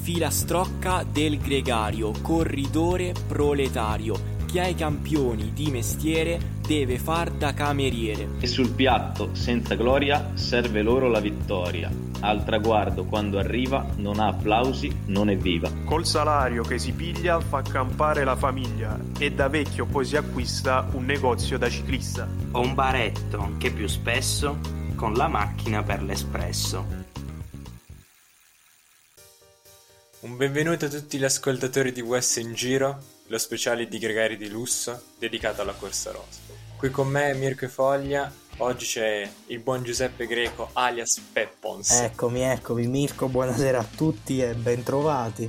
Filastrocca del gregario, corridore proletario. Chi ha i campioni di mestiere deve far da cameriere. E sul piatto, senza gloria, serve loro la vittoria. Al traguardo, quando arriva, non ha applausi, non è viva. Col salario che si piglia fa campare la famiglia e da vecchio poi si acquista un negozio da ciclista. O un baretto che più spesso con la macchina per l'espresso. Un benvenuto a tutti gli ascoltatori di West in Giro, lo speciale di Gregari di Lusso dedicato alla corsa rosa. Qui con me Mirko e Foglia, oggi c'è il buon Giuseppe Greco alias Peppons. Eccomi, eccomi Mirko, buonasera a tutti e bentrovati.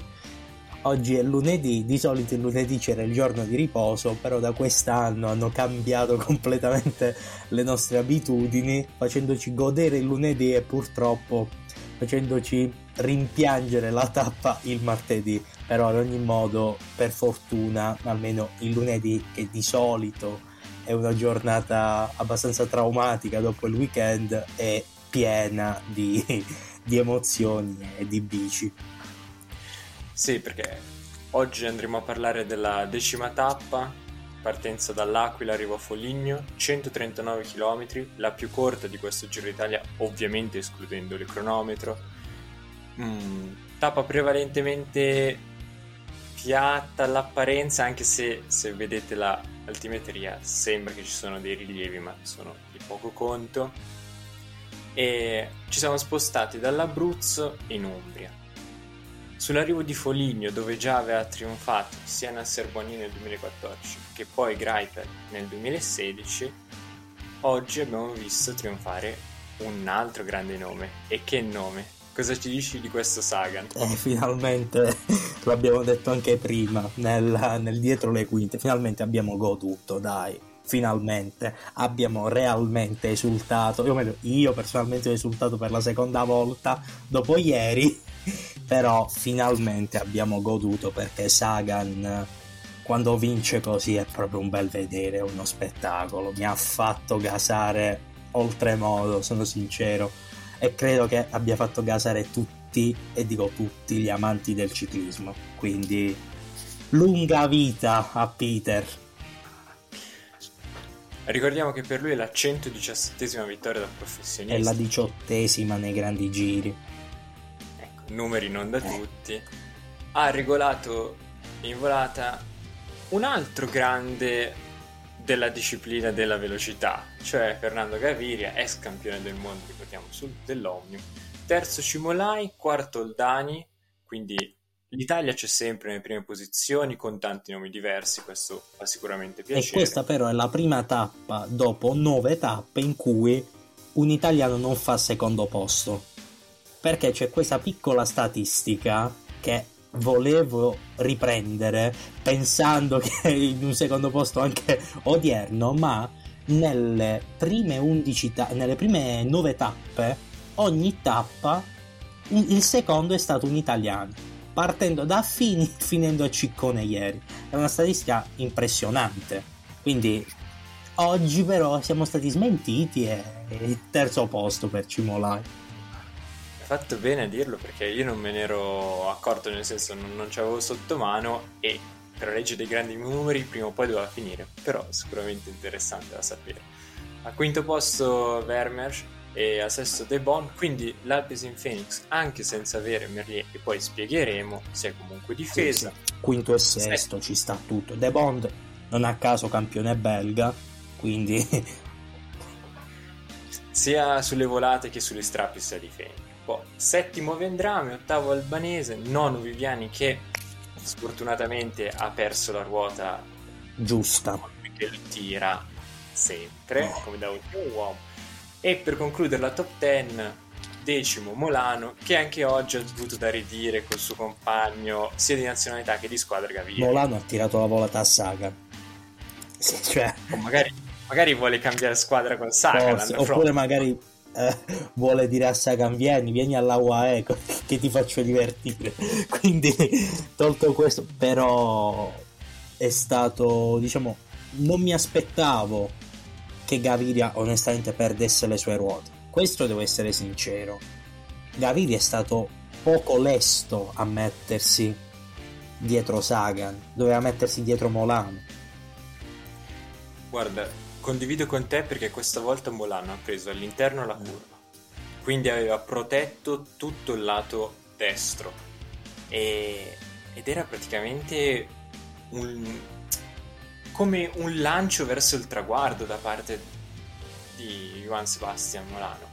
Oggi è lunedì, di solito il lunedì c'era il giorno di riposo, però da quest'anno hanno cambiato completamente le nostre abitudini, facendoci godere il lunedì e purtroppo facendoci rimpiangere la tappa il martedì. Però ad ogni modo, per fortuna, almeno il lunedì, che di solito è una giornata abbastanza traumatica dopo il weekend, è piena di, di emozioni e di bici. Sì, perché oggi andremo a parlare della decima tappa, partenza dall'Aquila, arrivo a Foligno, 139 km, la più corta di questo Giro d'Italia, ovviamente escludendo il cronometro. Mm, tappa prevalentemente piatta all'apparenza, anche se se vedete la altimetria sembra che ci sono dei rilievi, ma sono di poco conto. E ci siamo spostati dall'Abruzzo in Umbria. Sull'arrivo di Foligno, dove già aveva trionfato sia Nasser Boni nel 2014 che poi Greipel nel 2016, oggi abbiamo visto trionfare un altro grande nome. E che nome? Cosa ci dici di questo Sagan? Eh, finalmente, l'abbiamo detto anche prima, nel, nel dietro le quinte, finalmente abbiamo goduto, dai finalmente abbiamo realmente esultato. Io, meglio, io personalmente ho esultato per la seconda volta dopo ieri, però finalmente abbiamo goduto perché Sagan quando vince così è proprio un bel vedere, uno spettacolo. Mi ha fatto gasare oltremodo, sono sincero, e credo che abbia fatto gasare tutti, e dico tutti, gli amanti del ciclismo. Quindi lunga vita a Peter. Ricordiamo che per lui è la 117esima vittoria da professionista. È la diciottesima nei grandi giri. Ecco, numeri non da tutti. Ha regolato in volata un altro grande della disciplina della velocità, cioè Fernando Gaviria, ex campione del mondo, ricordiamo, sul, dell'Omnium. Terzo Cimolai, quarto Oldani, quindi L'Italia c'è sempre nelle prime posizioni con tanti nomi diversi, questo fa sicuramente piacere. E questa però è la prima tappa dopo nove tappe in cui un italiano non fa secondo posto. Perché c'è questa piccola statistica che volevo riprendere pensando che in un secondo posto anche odierno, ma nelle prime 11 ta- nelle prime 9 tappe, ogni tappa il secondo è stato un italiano partendo da Fini finendo a Ciccone ieri. È una statistica impressionante. Quindi oggi però siamo stati smentiti e il terzo posto per Cimolai. Hai fatto bene a dirlo perché io non me ne ero accorto, nel senso non, non ci avevo sotto mano e per la legge dei grandi numeri prima o poi doveva finire, però sicuramente interessante da sapere. Al quinto posto Vermeer e a sesto De Bon, quindi l'Alpes Phoenix, anche senza avere Merlier, che poi spiegheremo, si è comunque difesa. Sì, sì. Quinto e sesto Sesto. ci sta tutto. De Bond non a caso campione belga, quindi... Sia sulle volate che sugli strappi si difende. Poi settimo Vendrame, ottavo Albanese, nono Viviani che sfortunatamente ha perso la ruota giusta. Che tira sempre, come da ultimo uomo e per concludere la top 10, decimo Molano che anche oggi ha dovuto da ridire col suo compagno sia di nazionalità che di squadra Gaviria. Molano ha tirato la volata a Saga. Sì, cioè... O magari, magari vuole cambiare squadra con Saga. Forse, oppure magari vuole dire a Sagan vieni, vieni alla UAE che ti faccio divertire. Quindi, tolto questo, però è stato, diciamo, non mi aspettavo che Gaviria onestamente perdesse le sue ruote. Questo devo essere sincero. Gaviria è stato poco lesto a mettersi dietro Sagan, doveva mettersi dietro Molano. Guarda, condivido con te perché questa volta Molano ha preso all'interno la curva, quindi aveva protetto tutto il lato destro e, ed era praticamente un, come un lancio verso il traguardo da parte di Juan Sebastian Molano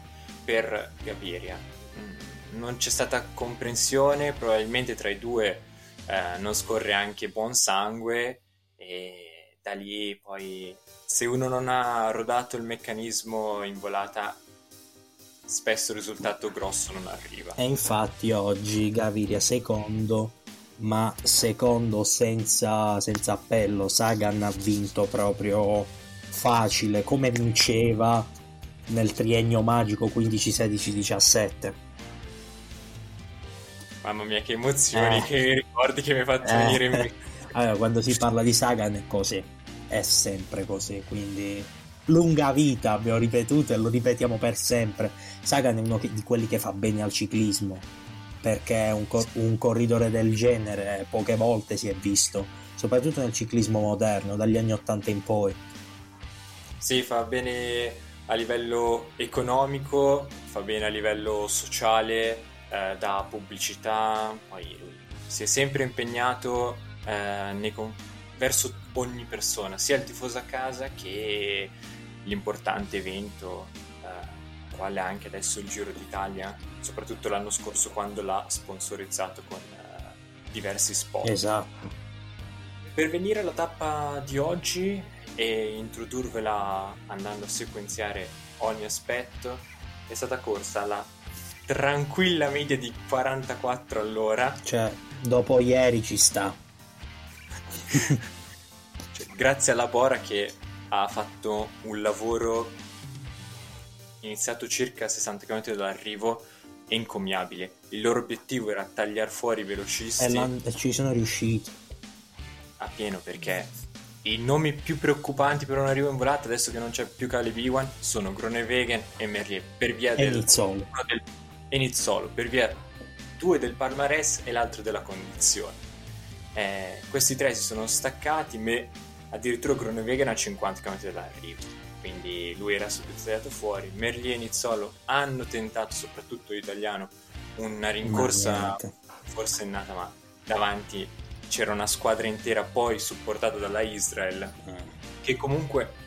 per Gaviria. Mm, non c'è stata comprensione, probabilmente tra i due eh, non scorre anche buon sangue e da lì poi se uno non ha rodato il meccanismo in volata spesso il risultato grosso non arriva. E infatti oggi Gaviria secondo, ma secondo senza, senza appello. Sagan ha vinto proprio facile, come vinceva nel triennio magico 15, 16, 17. Mamma mia, che emozioni, eh. che ricordi che mi hai fatto eh. venire in mente. allora, quando si parla di Sagan è così è sempre così, quindi lunga vita abbiamo ripetuto e lo ripetiamo per sempre. Sagan è uno di quelli che fa bene al ciclismo, perché un, cor- un corridore del genere poche volte si è visto, soprattutto nel ciclismo moderno, dagli anni 80 in poi. Sì, fa bene a livello economico, fa bene a livello sociale, eh, da pubblicità, poi si è sempre impegnato eh, nei verso ogni persona, sia il tifoso a casa che l'importante evento, eh, quale anche adesso il Giro d'Italia, soprattutto l'anno scorso quando l'ha sponsorizzato con eh, diversi spot. Esatto. Per venire alla tappa di oggi e introdurvela andando a sequenziare ogni aspetto, è stata corsa la tranquilla media di 44 all'ora. Cioè, dopo ieri ci sta grazie alla Bora che ha fatto un lavoro iniziato circa 60 km dall'arrivo encomiabile. Il loro obiettivo era tagliare fuori i velocisti. E ci sono riusciti. A pieno perché i nomi più preoccupanti per un arrivo in volata, adesso che non c'è più Caleb Iwan, sono Gronewagen e Merlier. Per via del, Nizzolo. del e Nizzolo, per via due del palmarès e l'altro della condizione. Eh, questi tre si sono staccati, me addirittura Groenewegen a 50 km dall'arrivo, quindi lui era subito tagliato fuori. Merlier e Nizzolo hanno tentato, soprattutto l'italiano, una rincorsa forse è nata, ma davanti c'era una squadra intera poi supportata dalla Israel, mm. che comunque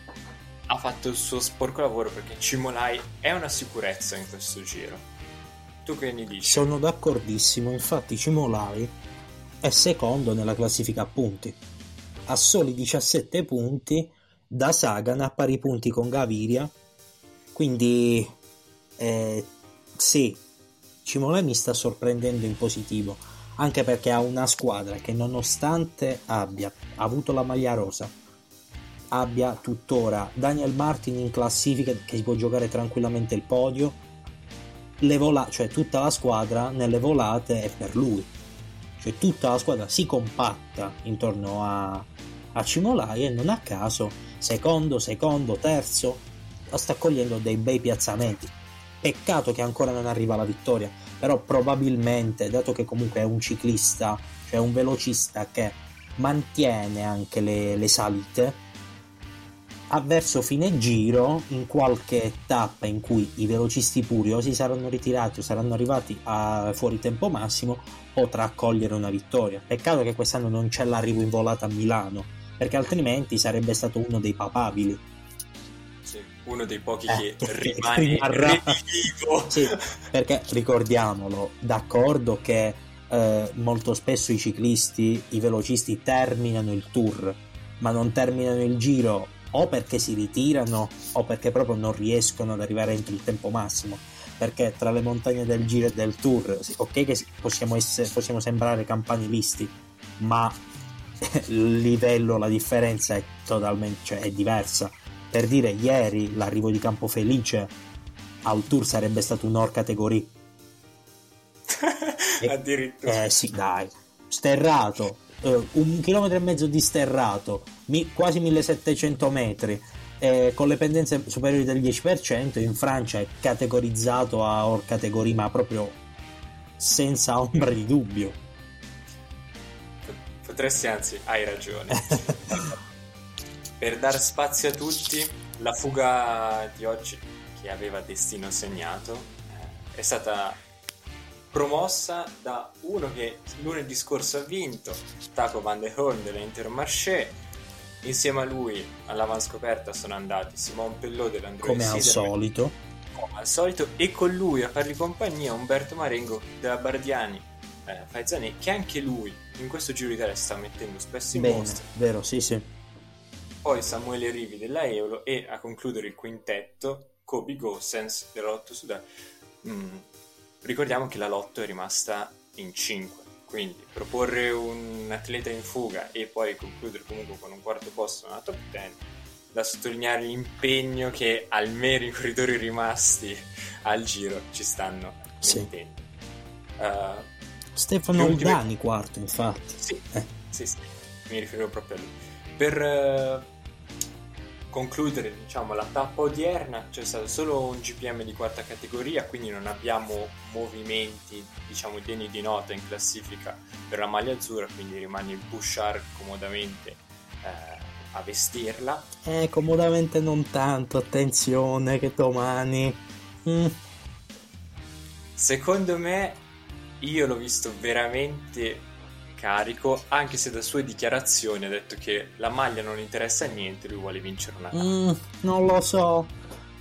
ha fatto il suo sporco lavoro perché Cimolai è una sicurezza in questo giro. Tu che ne dici? Sono d'accordissimo, infatti Cimolai è secondo nella classifica a punti. Ha soli 17 punti da Sagan a pari punti con Gaviria. Quindi eh, sì, Cimolè mi sta sorprendendo in positivo, anche perché ha una squadra che nonostante abbia avuto la maglia rosa, abbia tuttora Daniel Martin in classifica che si può giocare tranquillamente il podio, le vola- cioè tutta la squadra nelle volate è per lui cioè tutta la squadra si compatta intorno a, a Cimolai e non a caso secondo, secondo, terzo sta cogliendo dei bei piazzamenti. Peccato che ancora non arriva la vittoria, però probabilmente, dato che comunque è un ciclista, cioè un velocista che mantiene anche le, le salite, verso fine giro, in qualche tappa in cui i velocisti puri o si saranno ritirati o saranno arrivati a fuori tempo massimo, potrà cogliere una vittoria. Peccato che quest'anno non c'è l'arrivo in volata a Milano, perché altrimenti sarebbe stato uno dei papabili. Sì, uno dei pochi eh, che rimane rimarrà. Sì, perché ricordiamolo, d'accordo che eh, molto spesso i ciclisti, i velocisti terminano il tour, ma non terminano il giro o perché si ritirano o perché proprio non riescono ad arrivare entro il tempo massimo. perché tra le montagne del Giro e del Tour, ok che possiamo, essere, possiamo sembrare campanilisti, ma il livello, la differenza è totalmente cioè, è diversa. Per dire, ieri l'arrivo di Campofelice al Tour sarebbe stato un'or categoria. Addirittura. Eh sì, dai. Sterrato, eh, un chilometro e mezzo di sterrato, mi, quasi 1700 metri, eh, con le pendenze superiori del 10%, in Francia è categorizzato a or categoria, ma proprio senza ombra di dubbio. Potresti, anzi, hai ragione. per dar spazio a tutti, la fuga di oggi, che aveva destino segnato, eh, è stata promossa da uno che lunedì scorso ha vinto, Taco Van de Horn dell'Intermarché. Insieme a lui all'avanscoperta sono andati Simon Pellot dell'Android Come al solito. Come al solito. E con lui a fargli compagnia Umberto Marengo della Bardiani eh, Faizani, che anche lui in questo Giro d'Italia si sta mettendo spesso in Bene, mostra. vero, sì, sì. Poi Samuele Rivi della Eolo e a concludere il quintetto Kobe Gossens della Lotto Sudano. Mm, ricordiamo che la Lotto è rimasta in 5 quindi proporre un atleta in fuga e poi concludere comunque con un quarto posto nella top 10 da sottolineare l'impegno che almeno i corridori rimasti al giro ci stanno Sì. mettendo Uh, Stefano Udani quarto, infatti. sì, Eh. sì, sì, mi riferivo proprio a lui. Per eh, concludere, diciamo, la tappa odierna c'è stato solo un GPM di quarta categoria, quindi non abbiamo movimenti, diciamo, degni di nota in classifica per la maglia azzurra, quindi rimane il Bouchard comodamente eh, a vestirla. Eh, comodamente non tanto, attenzione che domani... Mm, Secondo me, io l'ho visto veramente carico, anche se da sue dichiarazioni ha detto che la maglia non interessa a niente, lui vuole vincere una tappa. mm, non lo so,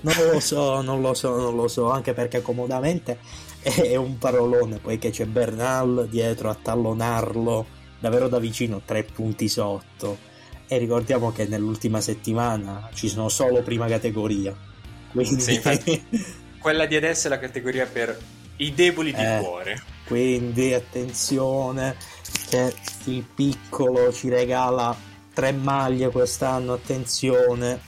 non lo so, non lo so, non lo so, anche perché comodamente è un parolone, poiché c'è Bernal dietro a tallonarlo davvero da vicino, tre punti sotto. E ricordiamo che nell'ultima settimana ci sono solo prima categoria. Quindi, Sì, infatti. Quella di adesso è la categoria per i deboli di Eh. cuore. Quindi attenzione che il piccolo ci regala tre maglie quest'anno, attenzione.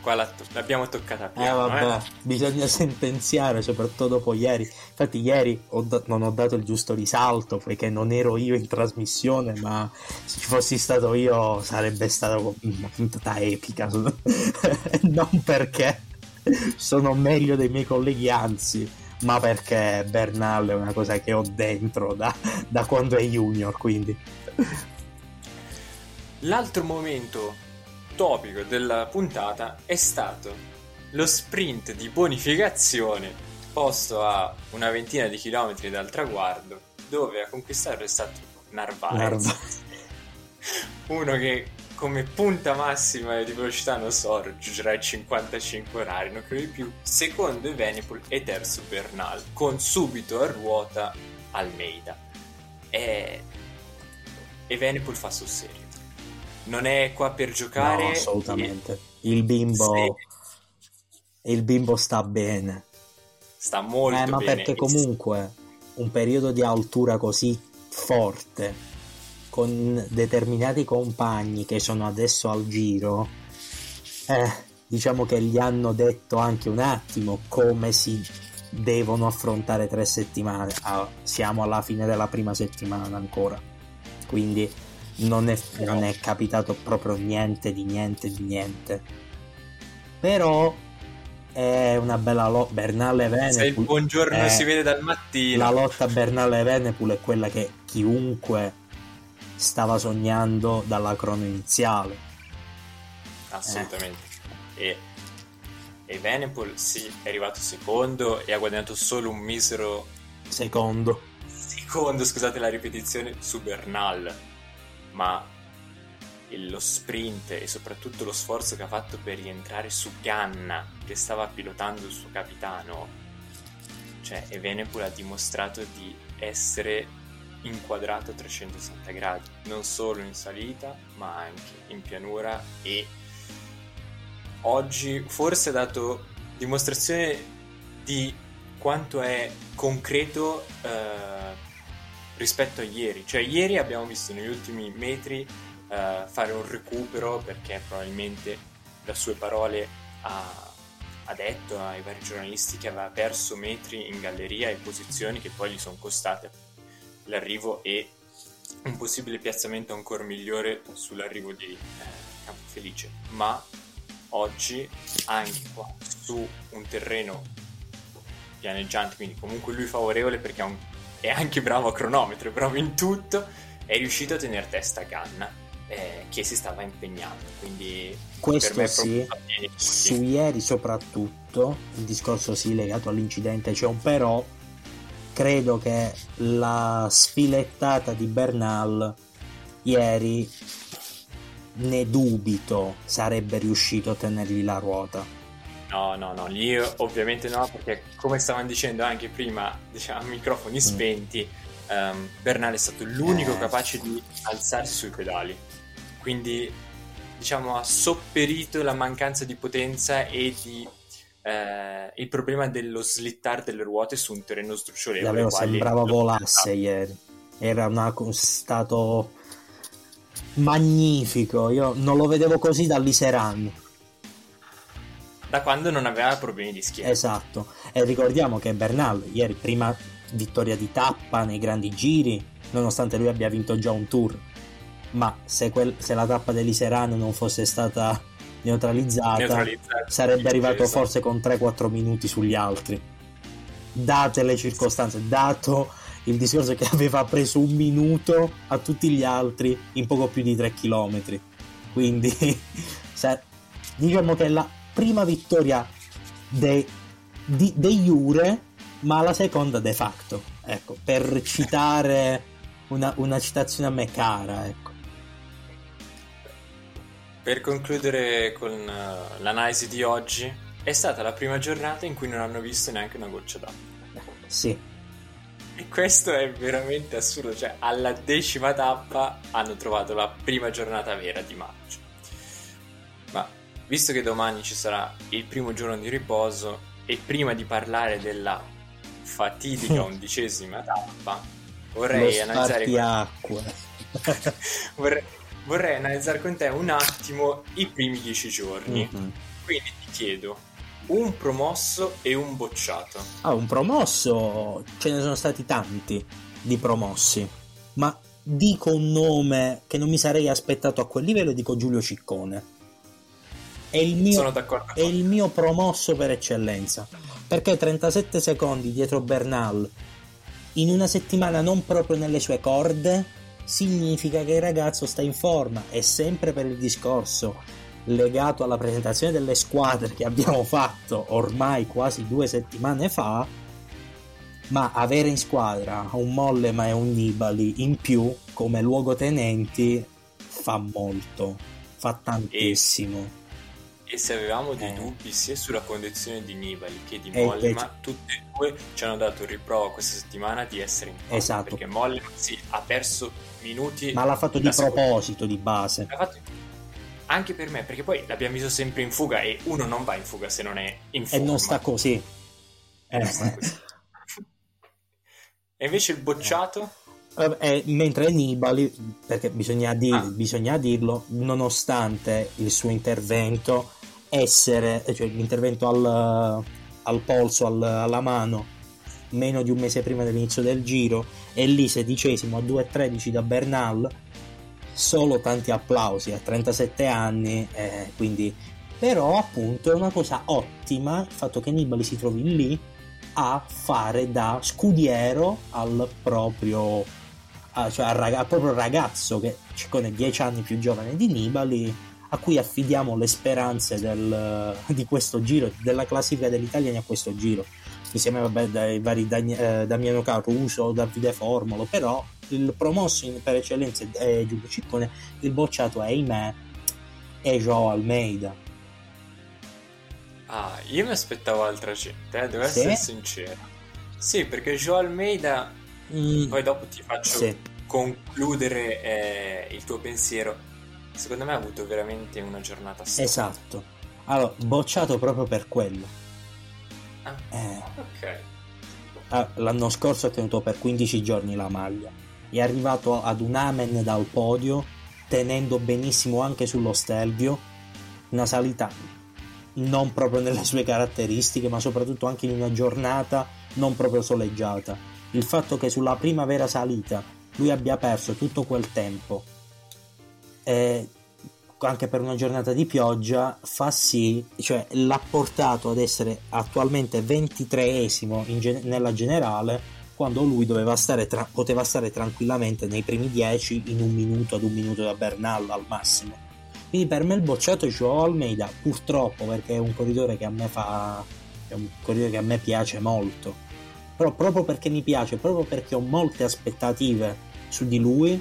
Qua la- l'abbiamo toccata Eh piano, vabbè, eh. bisogna sentenziare, soprattutto dopo ieri. Infatti ieri ho da- non ho dato il giusto risalto perché non ero io in trasmissione, ma se ci fossi stato io sarebbe stata una puntata epica. non perché sono meglio dei miei colleghi, anzi, ma perché Bernal è una cosa che ho dentro da, da quando è junior, quindi... L'altro momento topico della puntata è stato lo sprint di bonificazione posto a una ventina di chilometri dal traguardo, dove a conquistarlo è stato Narvaez. Narvaez. Uno che come punta massima di velocità non so, raggiungerà i 55 orari, non credo di più. Secondo Evenepoel e terzo Bernal, con subito a ruota Almeida. E Evenepoel fa sul serio. Non è qua per giocare. No, assolutamente. Il bimbo... Sì. Il bimbo sta bene. Sta molto Eh, ma bene. perché comunque un periodo di altura così forte, con determinati compagni che sono adesso al giro, eh, diciamo che gli hanno detto anche un attimo come si devono affrontare tre settimane. Ah, siamo alla fine della prima settimana ancora, quindi non è, non è capitato proprio niente di niente di niente. Però è una bella lotta. Bernale Se il buongiorno eh, si vede dal mattino. La lotta Bernale Venepool è quella che chiunque stava sognando dalla crono iniziale. Assolutamente. E, e Venepool sì, è arrivato secondo e ha guadagnato solo un misero Secondo, secondo, scusate la ripetizione, su Bernal. Ma lo sprint e soprattutto lo sforzo che ha fatto per rientrare su Ganna, che stava pilotando il suo capitano, cioè Evenepoel ha dimostrato di essere inquadrato a 360 gradi, non solo in salita, ma anche in pianura e oggi forse ha dato dimostrazione di quanto è concreto eh, rispetto a ieri. Cioè, ieri abbiamo visto negli ultimi metri eh, fare un recupero perché probabilmente, da sue parole, ha, ha, detto ai vari giornalisti che aveva perso metri in galleria e posizioni che poi gli sono costate l'arrivo e un possibile piazzamento ancora migliore sull'arrivo di eh, Campofelice. Ma oggi, anche qua su un terreno pianeggiante, quindi comunque lui favorevole perché è, un, è anche bravo a cronometro, è bravo in tutto, è riuscito a tenere testa a Ganna eh, che si stava impegnando. Quindi questo sì, su ieri soprattutto, il discorso sì legato all'incidente c'è un però, credo che la sfilettata di Bernal ieri ne dubito sarebbe riuscito a tenergli la ruota No, no, no, lì ovviamente no, perché come stavano dicendo anche prima, diciamo, a microfoni mm. spenti, mm. um, Bernal è stato l'unico eh. capace di alzarsi sui pedali. Quindi, diciamo, ha sopperito la mancanza di potenza e di eh, il problema dello slittare delle ruote su un terreno sdrucciolevole. Davvero sembrava volasse ieri. Era una, stato magnifico. Io non lo vedevo così dall'Iseran da quando non aveva problemi di schiena. Esatto, e ricordiamo che Bernal ieri prima vittoria di tappa nei grandi giri, nonostante lui abbia vinto già un tour, ma se, quel, se la tappa dell'Iserano non fosse stata neutralizzata, neutralizzata sarebbe arrivato esatto. forse con 3-4 minuti sugli altri. Date le circostanze, dato il discorso che aveva preso un minuto a tutti gli altri in poco più di 3 km. Quindi diciamo che la, prima vittoria de, di, de jure, ma la seconda de facto. Ecco, per citare una, una citazione a me cara, ecco. Per concludere con uh, l'analisi di oggi, è stata la prima giornata in cui non hanno visto neanche una goccia d'acqua. Sì. E questo è veramente assurdo, cioè alla decima tappa hanno trovato la prima giornata vera di maggio. Ma visto che domani ci sarà il primo giorno di riposo e prima di parlare della fatidica undicesima tappa, vorrei analizzare con... vorrei, vorrei, analizzare con te un attimo i primi dieci giorni. Mm-hmm. Quindi ti chiedo un promosso e un bocciato. Ah, un promosso ce ne sono stati tanti di promossi, ma dico un nome che non mi sarei aspettato a quel livello, dico Giulio Ciccone è il mio, è il mio promosso per eccellenza. Perché 37 secondi dietro Bernal in una settimana non proprio nelle sue corde significa che il ragazzo sta in forma e sempre per il discorso legato alla presentazione delle squadre che abbiamo fatto ormai quasi due settimane fa ma avere in squadra un Mollema e un Nibali in più come luogotenenti fa molto fa tantissimo e se avevamo dei eh. dubbi sia sulla condizione di Nibali che di Mollema, eh, tutti e due ci hanno dato riprova questa settimana di essere in forma. Esatto. Perché Mollema sì, ha perso minuti. Ma l'ha fatto di proposito, di base. Anche per me, perché poi l'abbiamo visto sempre in fuga e uno non va in fuga se non è in forma. E non sta così. E, non sta così. e invece il bocciato? Eh, mentre Nibali, perché bisogna, dir, ah. bisogna dirlo, nonostante il suo intervento essere, cioè l'intervento al, al polso, al, alla mano, meno di un mese prima dell'inizio del giro, e lì sedicesimo a 2.13 da Bernal, solo tanti applausi a 37 anni, eh, quindi però appunto è una cosa ottima il fatto che Nibali si trovi lì a fare da scudiero al proprio, cioè al, rag- al proprio ragazzo che con 10 anni più giovane di Nibali a cui affidiamo le speranze del, di questo giro, della classifica degli italiani a questo giro. Insieme vabbè, dai vari Dani, eh, Damiano Caruso, Davide Formolo, però il promosso in, per eccellenza è Giulio Ciccone, il bocciato è ahimè è Joao Almeida. Ah, io mi aspettavo altra gente, eh, devo sì? essere sincero. Sì, perché Joao Almeida, mm. poi dopo ti faccio sì. concludere eh, il tuo pensiero Secondo me ha avuto veramente una giornata strana. Esatto. Allora, bocciato proprio per quello. Ah, Eh, ok. ah, l'anno scorso ha tenuto per 15 giorni la maglia. È arrivato ad un amen dal podio, tenendo benissimo anche sullo Stelvio. Una salita non proprio nelle sue caratteristiche, ma soprattutto anche in una giornata non proprio soleggiata. Il fatto che sulla prima vera salita lui abbia perso tutto quel tempo, eh, anche per una giornata di pioggia, fa sì, cioè l'ha portato ad essere attualmente 23esimo in gen- nella generale, quando lui stare tra- poteva stare tranquillamente nei primi 10 in un minuto ad un minuto da Bernal al massimo. Quindi per me il bocciato è Joao Almeida, purtroppo perché è un corridore che a me fa è un corridore che a me piace molto. Però proprio perché mi piace, proprio perché ho molte aspettative su di lui,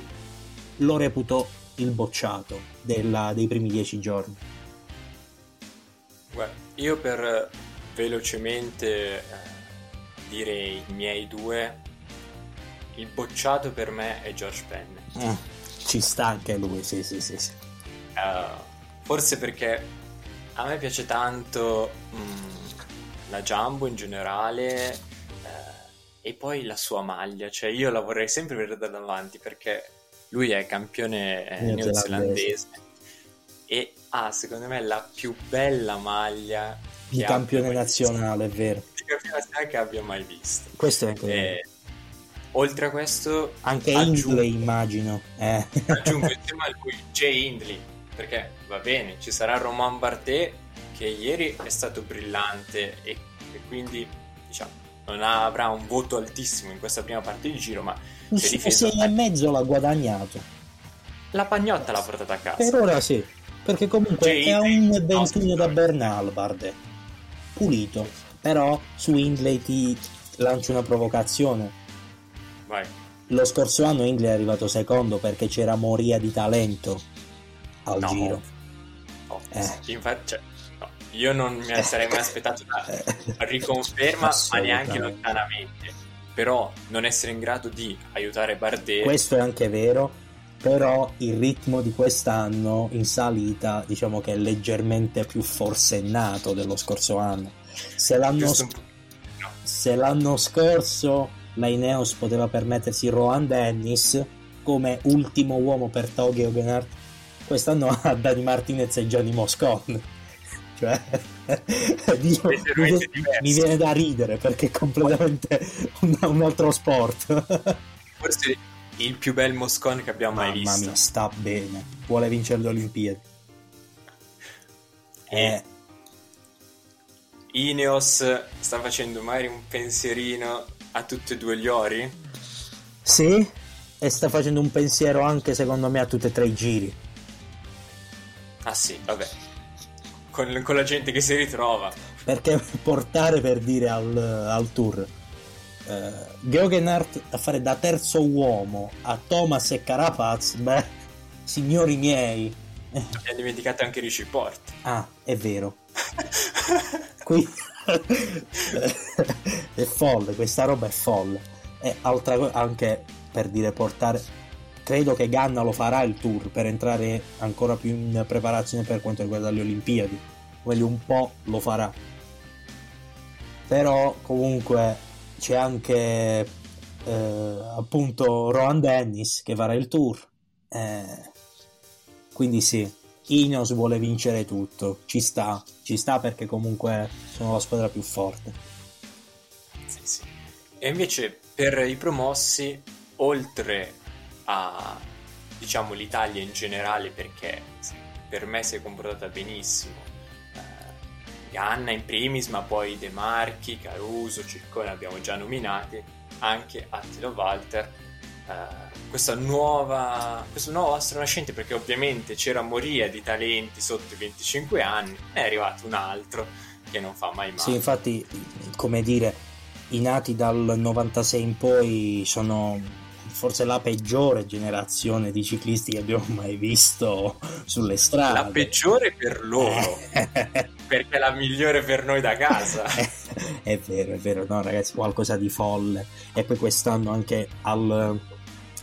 lo reputo il bocciato della- dei primi dieci giorni. Guarda, io per eh, velocemente eh, dire i miei due, il bocciato per me è George Penn. Eh, ci sta anche lui, sì, sì, sì. sì. Eh, forse perché a me piace tanto mm, la Jumbo in generale eh, e poi la sua maglia, cioè io la vorrei sempre vedere da davanti perché lui è campione eh, Neozelandese. e ha secondo me la più bella maglia Di campione mai visto. nazionale, è vero. Di campione nazionale che abbia mai visto. Questo è anche vero. E, oltre a questo Anche aggiungo- Hindley, immagino. Eh. aggiungo insieme a lui Jay Hindley perché va bene ci sarà Romain Bardet che ieri è stato brillante e, e quindi diciamo non avrà un voto altissimo in questa prima parte di giro ma Un si è difeso 6 e mezzo l'ha guadagnato. la pagnotta l'ha portata a casa Per ora sì, perché comunque Jay è a Hindley, 1,21 da no, Bernal, Bardet. Pulito. Però su Hindley ti lancio una provocazione. vai Lo scorso anno Hindley è arrivato secondo perché c'era moria di talento al No. giro. Oh, Eh. infatti cioè, no, io non mi sarei mai aspettato la riconferma ma neanche lontanamente però non essere in grado di aiutare Bardet Questo è anche vero, però il ritmo di quest'anno in salita diciamo che è leggermente più forsennato dello scorso anno. Se l'anno, no. se l'anno scorso la Ineos poteva permettersi Rohan Dennis come ultimo uomo per Toghe Ogenhardt, quest'anno ha Dani Martinez e Gianni Moscon. Cioè, dico, mi, diversi. mi viene da ridere perché è completamente un, un altro sport. forse il più bel Moscon che abbiamo mai Mamma visto mia, sta bene. Vuole vincere le Olimpiadi. e Eh, Ineos sta facendo magari un pensierino a tutti e due gli ori sì, e sta facendo un pensiero anche secondo me a tutti e tre i giri. ah sì vabbè con, con la gente che si ritrova Perché portare per dire al, al tour eh, Geoghenaert a fare da terzo uomo a Thomas e Carapaz, beh, signori miei. Eh, abbiamo dimenticato anche Ricci Port ah, è vero. Qui è folle, questa roba è folle. E altra cosa, anche per dire portare, credo che Ganna lo farà il tour per entrare ancora più in preparazione per quanto riguarda le Olimpiadi. Quindi un po' lo farà. Però comunque c'è anche eh, appunto Rohan Dennis che farà il tour. Eh, quindi sì, Ineos vuole vincere tutto, ci sta, ci sta perché comunque sono la squadra più forte. Sì, sì. E invece per i promossi, oltre a diciamo l'Italia in generale, perché per me si è comportata benissimo, Ganna in primis, ma poi De Marchi, Caruso, Ciccone abbiamo già nominati, anche Attila Walter. eh, questa nuova questo nuovo astro nascente perché ovviamente c'era moria di talenti sotto i 25 anni è arrivato un altro che non fa mai male Sì, infatti, come dire, i nati dal 96 in poi sono forse la peggiore generazione di ciclisti che abbiamo mai visto sulle strade. La peggiore per loro, perché è la migliore per noi da casa. è vero, è vero, no ragazzi, qualcosa di folle. E poi quest'anno anche al,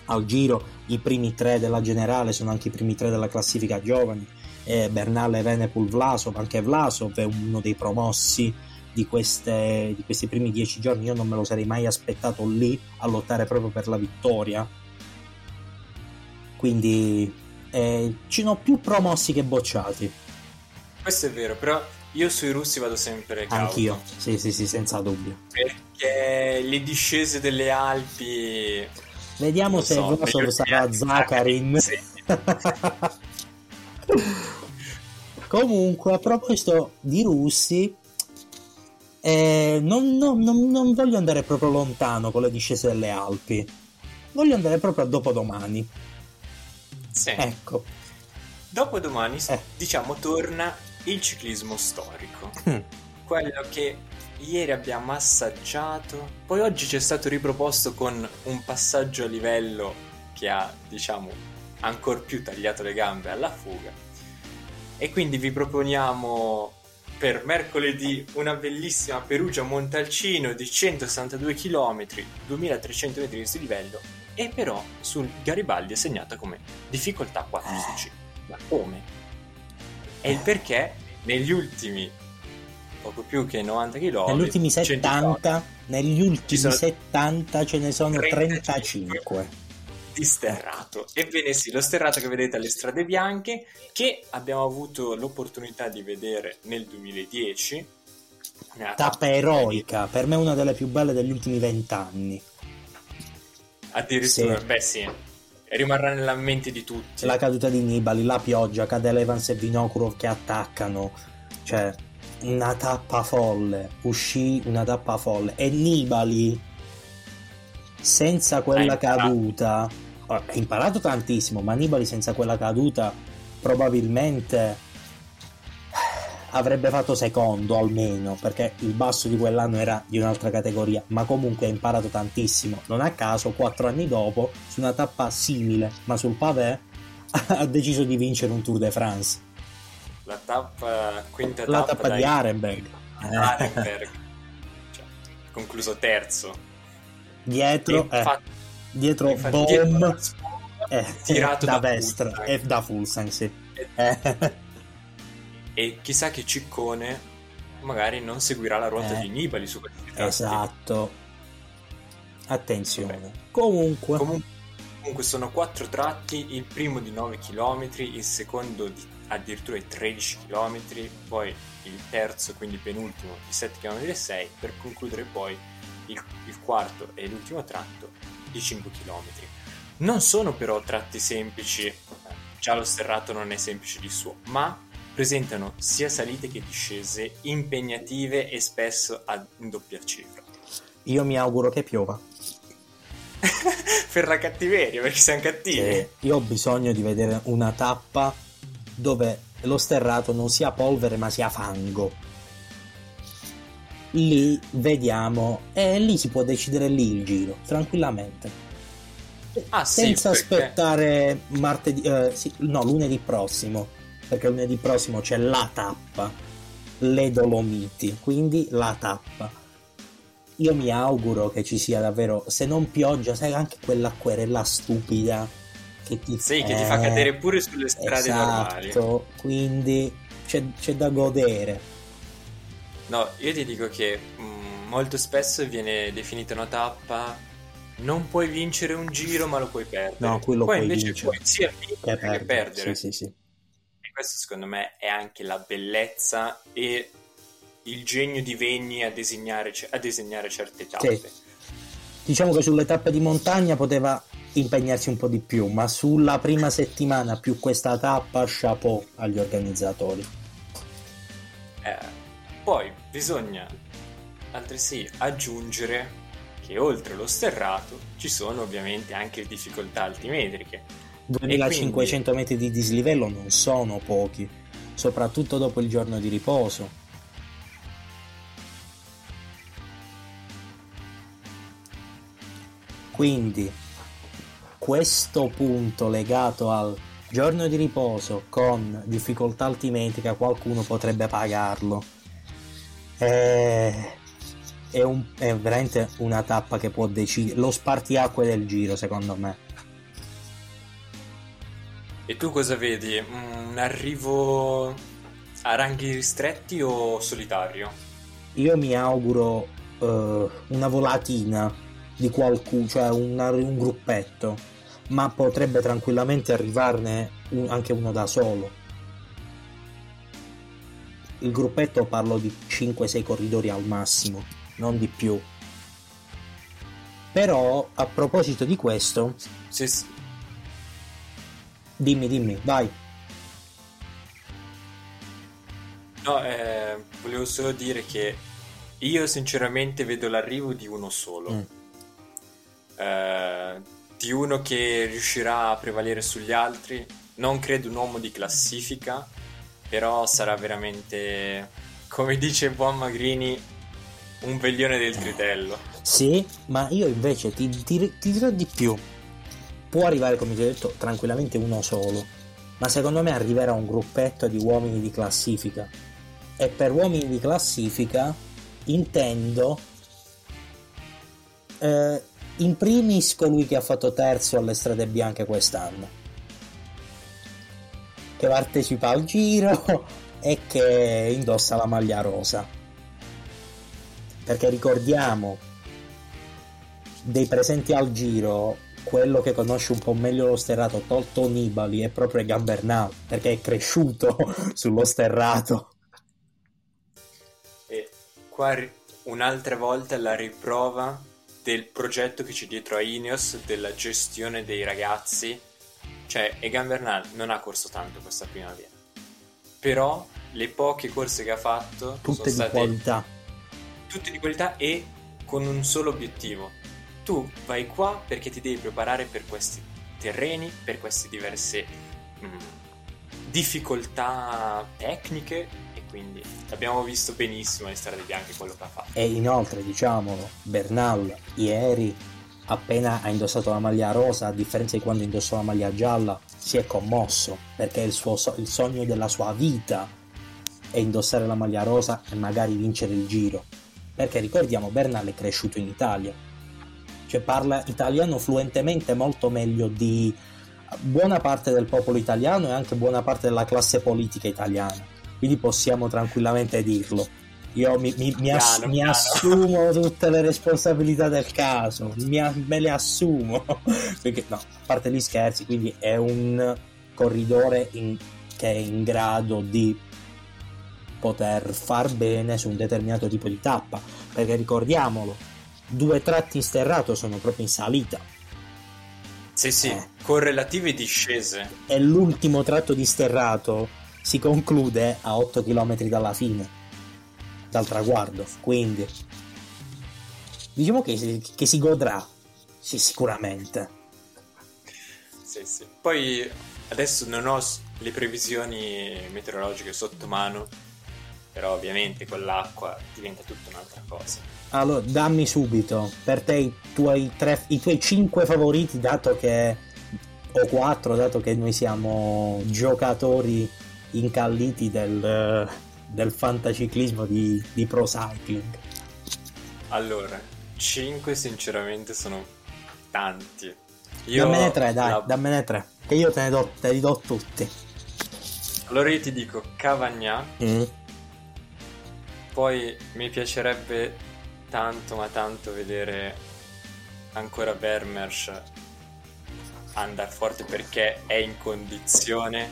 al giro i primi tre della generale sono anche i primi tre della classifica giovani. Eh, Bernale, Venepul, Vlasov, anche Vlasov è uno dei promossi di, queste, di questi primi dieci giorni io non me lo sarei mai aspettato lì a lottare proprio per la vittoria. Quindi eh, ci sono più promossi che bocciati. Questo è vero, però io sui russi vado sempre cauto. Anch'io, sì, sì, sì, senza dubbio. Perché le discese delle Alpi... Vediamo se so, Vlasov meglio sarà Zakarin. Sì. Comunque, a proposito di russi, eh, non, non- non- non voglio andare proprio lontano con le discese delle Alpi. Voglio andare proprio a dopodomani. Sì. Ecco. Dopodomani, Eh. diciamo, torna il ciclismo storico. Mm. Quello che ieri abbiamo assaggiato, poi oggi ci è stato riproposto con un passaggio a livello che ha, diciamo, ancor più tagliato le gambe alla fuga. E quindi vi proponiamo per mercoledì una bellissima Perugia Montalcino di 162 km, 2300 metri di dislivello e però sul Garibaldi è segnata come difficoltà 4 su 5. Ma come? E il perché negli ultimi poco più che 90 km Negli ultimi 70, negli ultimi sono 70 ce ne sono 35. 35. di sterrato. Ebbene sì, lo sterrato che vedete alle strade bianche, che abbiamo avuto l'opportunità di vedere nel 2010. Una Tappa eroica, per me una delle più belle degli ultimi vent'anni. Addirittura, Sì. beh sì, rimarrà nella mente di tutti. La caduta di Nibali, la pioggia, Cadel Evans e Vinokurov che attaccano, cioè una tappa folle, uscì una tappa folle e Nibali senza quella Ha imparato. caduta ha imparato tantissimo, ma Nibali senza quella caduta probabilmente avrebbe fatto secondo almeno perché il basso di quell'anno era di un'altra categoria ma comunque ha imparato tantissimo non a caso quattro anni dopo su una tappa simile ma sul pavé ha deciso di vincere un Tour de France La tappa, quinta la tappa, di Arenberg Arenberg. Cioè, concluso terzo. dietro eh, Infatti- dietro infatti sponda, eh, tirato da, da destra Fulsang. e da Fulsang sì Eh, E chissà che Ciccone magari non seguirà la ruota Eh. di Nibali su questi tratti. esatto attenzione comunque Comunque, comunque sono quattro tratti, il primo di 9 km, il secondo di addirittura di 13 km, poi il terzo, quindi penultimo, di 7 km e 6, per concludere poi il, il quarto e l'ultimo tratto di 5 km. Non sono però tratti semplici, già lo sterrato non è semplice di suo, ma presentano sia salite che discese impegnative e spesso a doppia cifra. io mi auguro che piova per la cattiveria, perché siamo cattivi. Sì, io ho bisogno di vedere una tappa dove lo sterrato non sia polvere ma sia fango. Lì vediamo e lì si può decidere lì il giro, tranquillamente. Ah, sì, senza perché- aspettare martedì, eh, sì, no, lunedì prossimo, perché lunedì prossimo c'è la tappa, le Dolomiti, quindi la tappa. Io mi auguro che ci sia davvero, se non pioggia, sai anche quella querela stupida che ti, Sì, che ti fa cadere pure sulle strade normali. Esatto, quindi c'è, c'è da godere. No, io ti dico che mm, molto spesso viene definita una tappa. Non puoi vincere un giro, ma lo puoi perdere. No, qui lo Poi puoi invece vincere. puoi sia vincere che perdere. Sì, sì, sì. Questo secondo me è anche la bellezza e il genio di Vegni a disegnare, a disegnare certe tappe. Sì. Diciamo che sulle tappe di montagna poteva impegnarsi un po' di più, ma sulla prima settimana più questa tappa, chapeau agli organizzatori. Eh, poi bisogna altresì aggiungere che oltre lo sterrato ci sono ovviamente anche difficoltà altimetriche. 2500 metri di dislivello non sono pochi, soprattutto dopo il giorno di riposo. Quindi questo punto legato al giorno di riposo con difficoltà altimetrica qualcuno potrebbe pagarlo. È, è, un- è veramente una tappa che può decidere lo spartiacque del giro secondo me. E tu cosa vedi? Un arrivo a ranghi ristretti o solitario? io mi auguro uh, una volatina di qualcuno, cioè una, un gruppetto, ma potrebbe tranquillamente arrivarne un, anche uno da solo. Il gruppetto parlo di 5-6 corridori al massimo, non di più. Però a proposito di questo, Sì, sì. Dimmi, dimmi, vai. No, eh, volevo solo dire che io sinceramente vedo l'arrivo di uno solo. Mm. Eh, di uno che riuscirà a prevalere sugli altri. Non credo un uomo di classifica, però sarà veramente, come dice buon Magrini, un veglione del tritello. Sì, ma io invece ti, ti- ti dirò di più. Può arrivare, come ti ho detto, tranquillamente uno solo. Ma secondo me arriverà un gruppetto di uomini di classifica. E per uomini di classifica intendo eh, in primis colui che ha fatto terzo alle strade bianche quest'anno. Che partecipa al giro e che indossa la maglia rosa. Perché ricordiamo dei presenti al giro, quello che conosce un po' meglio lo sterrato, tolto Nibali, è proprio Egan Bernal, perché è cresciuto sullo sterrato. E qua ri- un'altra volta la riprova del progetto che c'è dietro a Ineos, della gestione dei ragazzi. Cioè, Egan Bernal non ha corso tanto questa primavera. Però le poche corse che ha fatto Tutte sono di state qualità. tutte di qualità e con un solo obiettivo. Tu vai qua perché ti devi preparare per questi terreni, per queste diverse mm, difficoltà tecniche e quindi abbiamo visto benissimo in Strade Bianche quello che ha fatto. E inoltre, diciamolo, Bernal ieri, appena ha indossato la maglia rosa, a differenza di quando indossò la maglia gialla, si è commosso perché il, suo il sogno della sua vita è indossare la maglia rosa e magari vincere il giro. Perché ricordiamo, Bernal è cresciuto in Italia, cioè parla italiano fluentemente molto meglio di buona parte del popolo italiano e anche buona parte della classe politica italiana. Quindi possiamo tranquillamente dirlo. Io mi, mi- mi ass- Piano, mi piano. assumo tutte le responsabilità del caso, mi a- me le assumo. Perché no, a parte gli scherzi, quindi è un corridore in- che è in grado di poter far bene su un determinato tipo di tappa. Perché ricordiamolo, due tratti in sterrato sono proprio in salita. Sì, sì, Eh. con relative discese. E l'ultimo tratto di sterrato si conclude a 8 km dalla fine, dal traguardo. Quindi, diciamo che, si- che si godrà, sì, sicuramente. Sì, sì. Poi adesso non ho le previsioni meteorologiche sotto mano, però ovviamente con l'acqua diventa tutta un'altra cosa. Allora, dammi subito per te i tuoi, tre, i tuoi 5 favoriti, dato che o 4, dato che noi siamo giocatori incalliti del, del fantaciclismo di, di pro cycling. Allora, 5 sinceramente sono tanti. Io dammene 3, dai, la- dammene 3, che io te ne do, te li do tutti. Allora io ti dico Cavagnà, Mm. Poi mi piacerebbe tanto ma tanto vedere ancora Vermersch andare forte perché è in condizione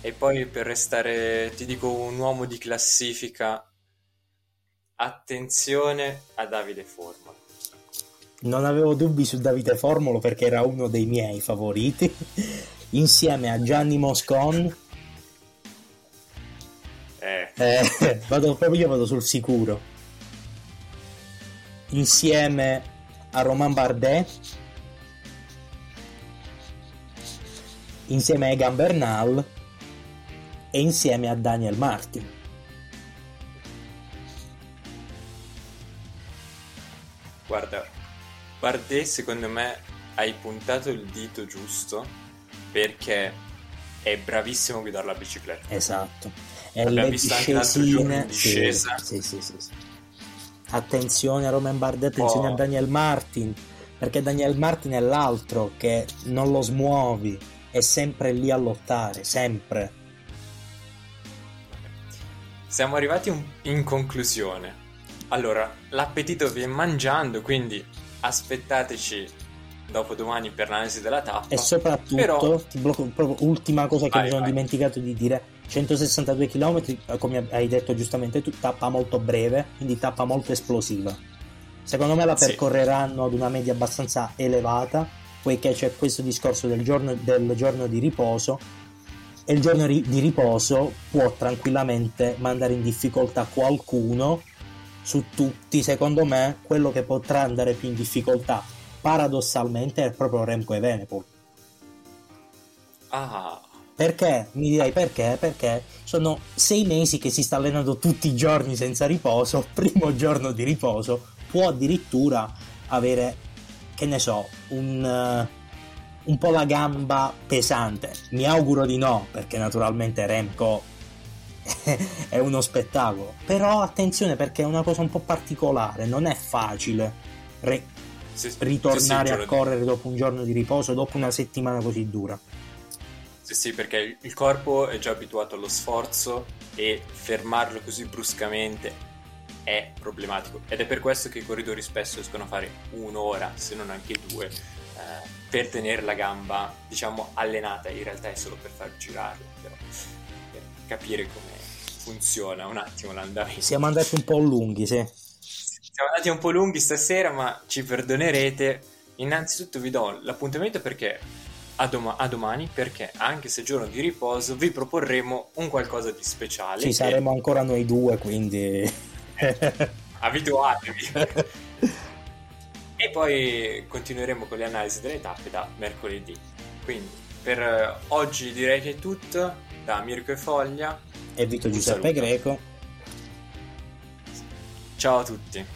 e poi per restare ti dico un uomo di classifica attenzione a Davide Forma Non avevo dubbi su Davide Formolo perché era uno dei miei favoriti, insieme a Gianni Moscon. Eh, Eh, vado proprio io vado sul sicuro. Insieme a Romain Bardet. Insieme a Egan Bernal. E insieme a Daniel Martin. guarda Bardet secondo me hai puntato il dito giusto perché è bravissimo a guidare la bicicletta Esatto. E L'abbiamo le discesine. discesa. Sì, sì, sì, sì. Attenzione a Romain Bardet, attenzione Oh. a Daniel Martin. Perché Daniel Martin è l'altro che non lo smuovi. È sempre lì a lottare, sempre. Siamo arrivati in conclusione. allora, l'appetito viene mangiando, quindi aspettateci dopo domani per l'analisi della tappa. E soprattutto, Però... ti blocco, proprio ultima cosa che Vai, mi sono vai. dimenticato di dire, 162 km, come hai detto giustamente tu, tappa molto breve, quindi tappa molto esplosiva. Secondo me la Sì. percorreranno ad una media abbastanza elevata, poiché c'è questo discorso del giorno, del giorno di riposo e il giorno ri- di riposo può tranquillamente mandare in difficoltà qualcuno su tutti, secondo me, quello che potrà andare più in difficoltà paradossalmente è proprio Remco e Venepol. Ah, Perché? Mi direi perché? Perché sono sei mesi che si sta allenando tutti i giorni senza riposo, primo giorno di riposo, può addirittura avere, che ne so, un, eh, un po' la gamba pesante. Mi auguro di no, perché naturalmente Remco è uno spettacolo. Però attenzione perché è una cosa un po' particolare, non è facile re- ritornare a correre dopo un giorno di riposo, dopo una settimana così dura. Sì, sì, perché il- corpo è già abituato allo sforzo e fermarlo così bruscamente è problematico. Ed è per questo che i corridori spesso riescono a fare un'ora, se non anche due, eh, per tenere la gamba, diciamo, allenata. In realtà è solo per far girarla, però, per capire come funziona un attimo l'andamento. Siamo andati un po' lunghi, sì. Siamo andati un po' lunghi stasera, ma ci perdonerete. Innanzitutto vi do l'appuntamento perché a, doma- a domani, perché anche se è giorno di riposo, vi proporremo un qualcosa di speciale. Ci che- saremo ancora noi due, quindi... Abituatevi. e poi continueremo con le analisi delle tappe da mercoledì. Quindi per eh, oggi direi che è tutto. Da Mirko e Foglia. e Vito Giuseppe. Greco. Ciao a tutti.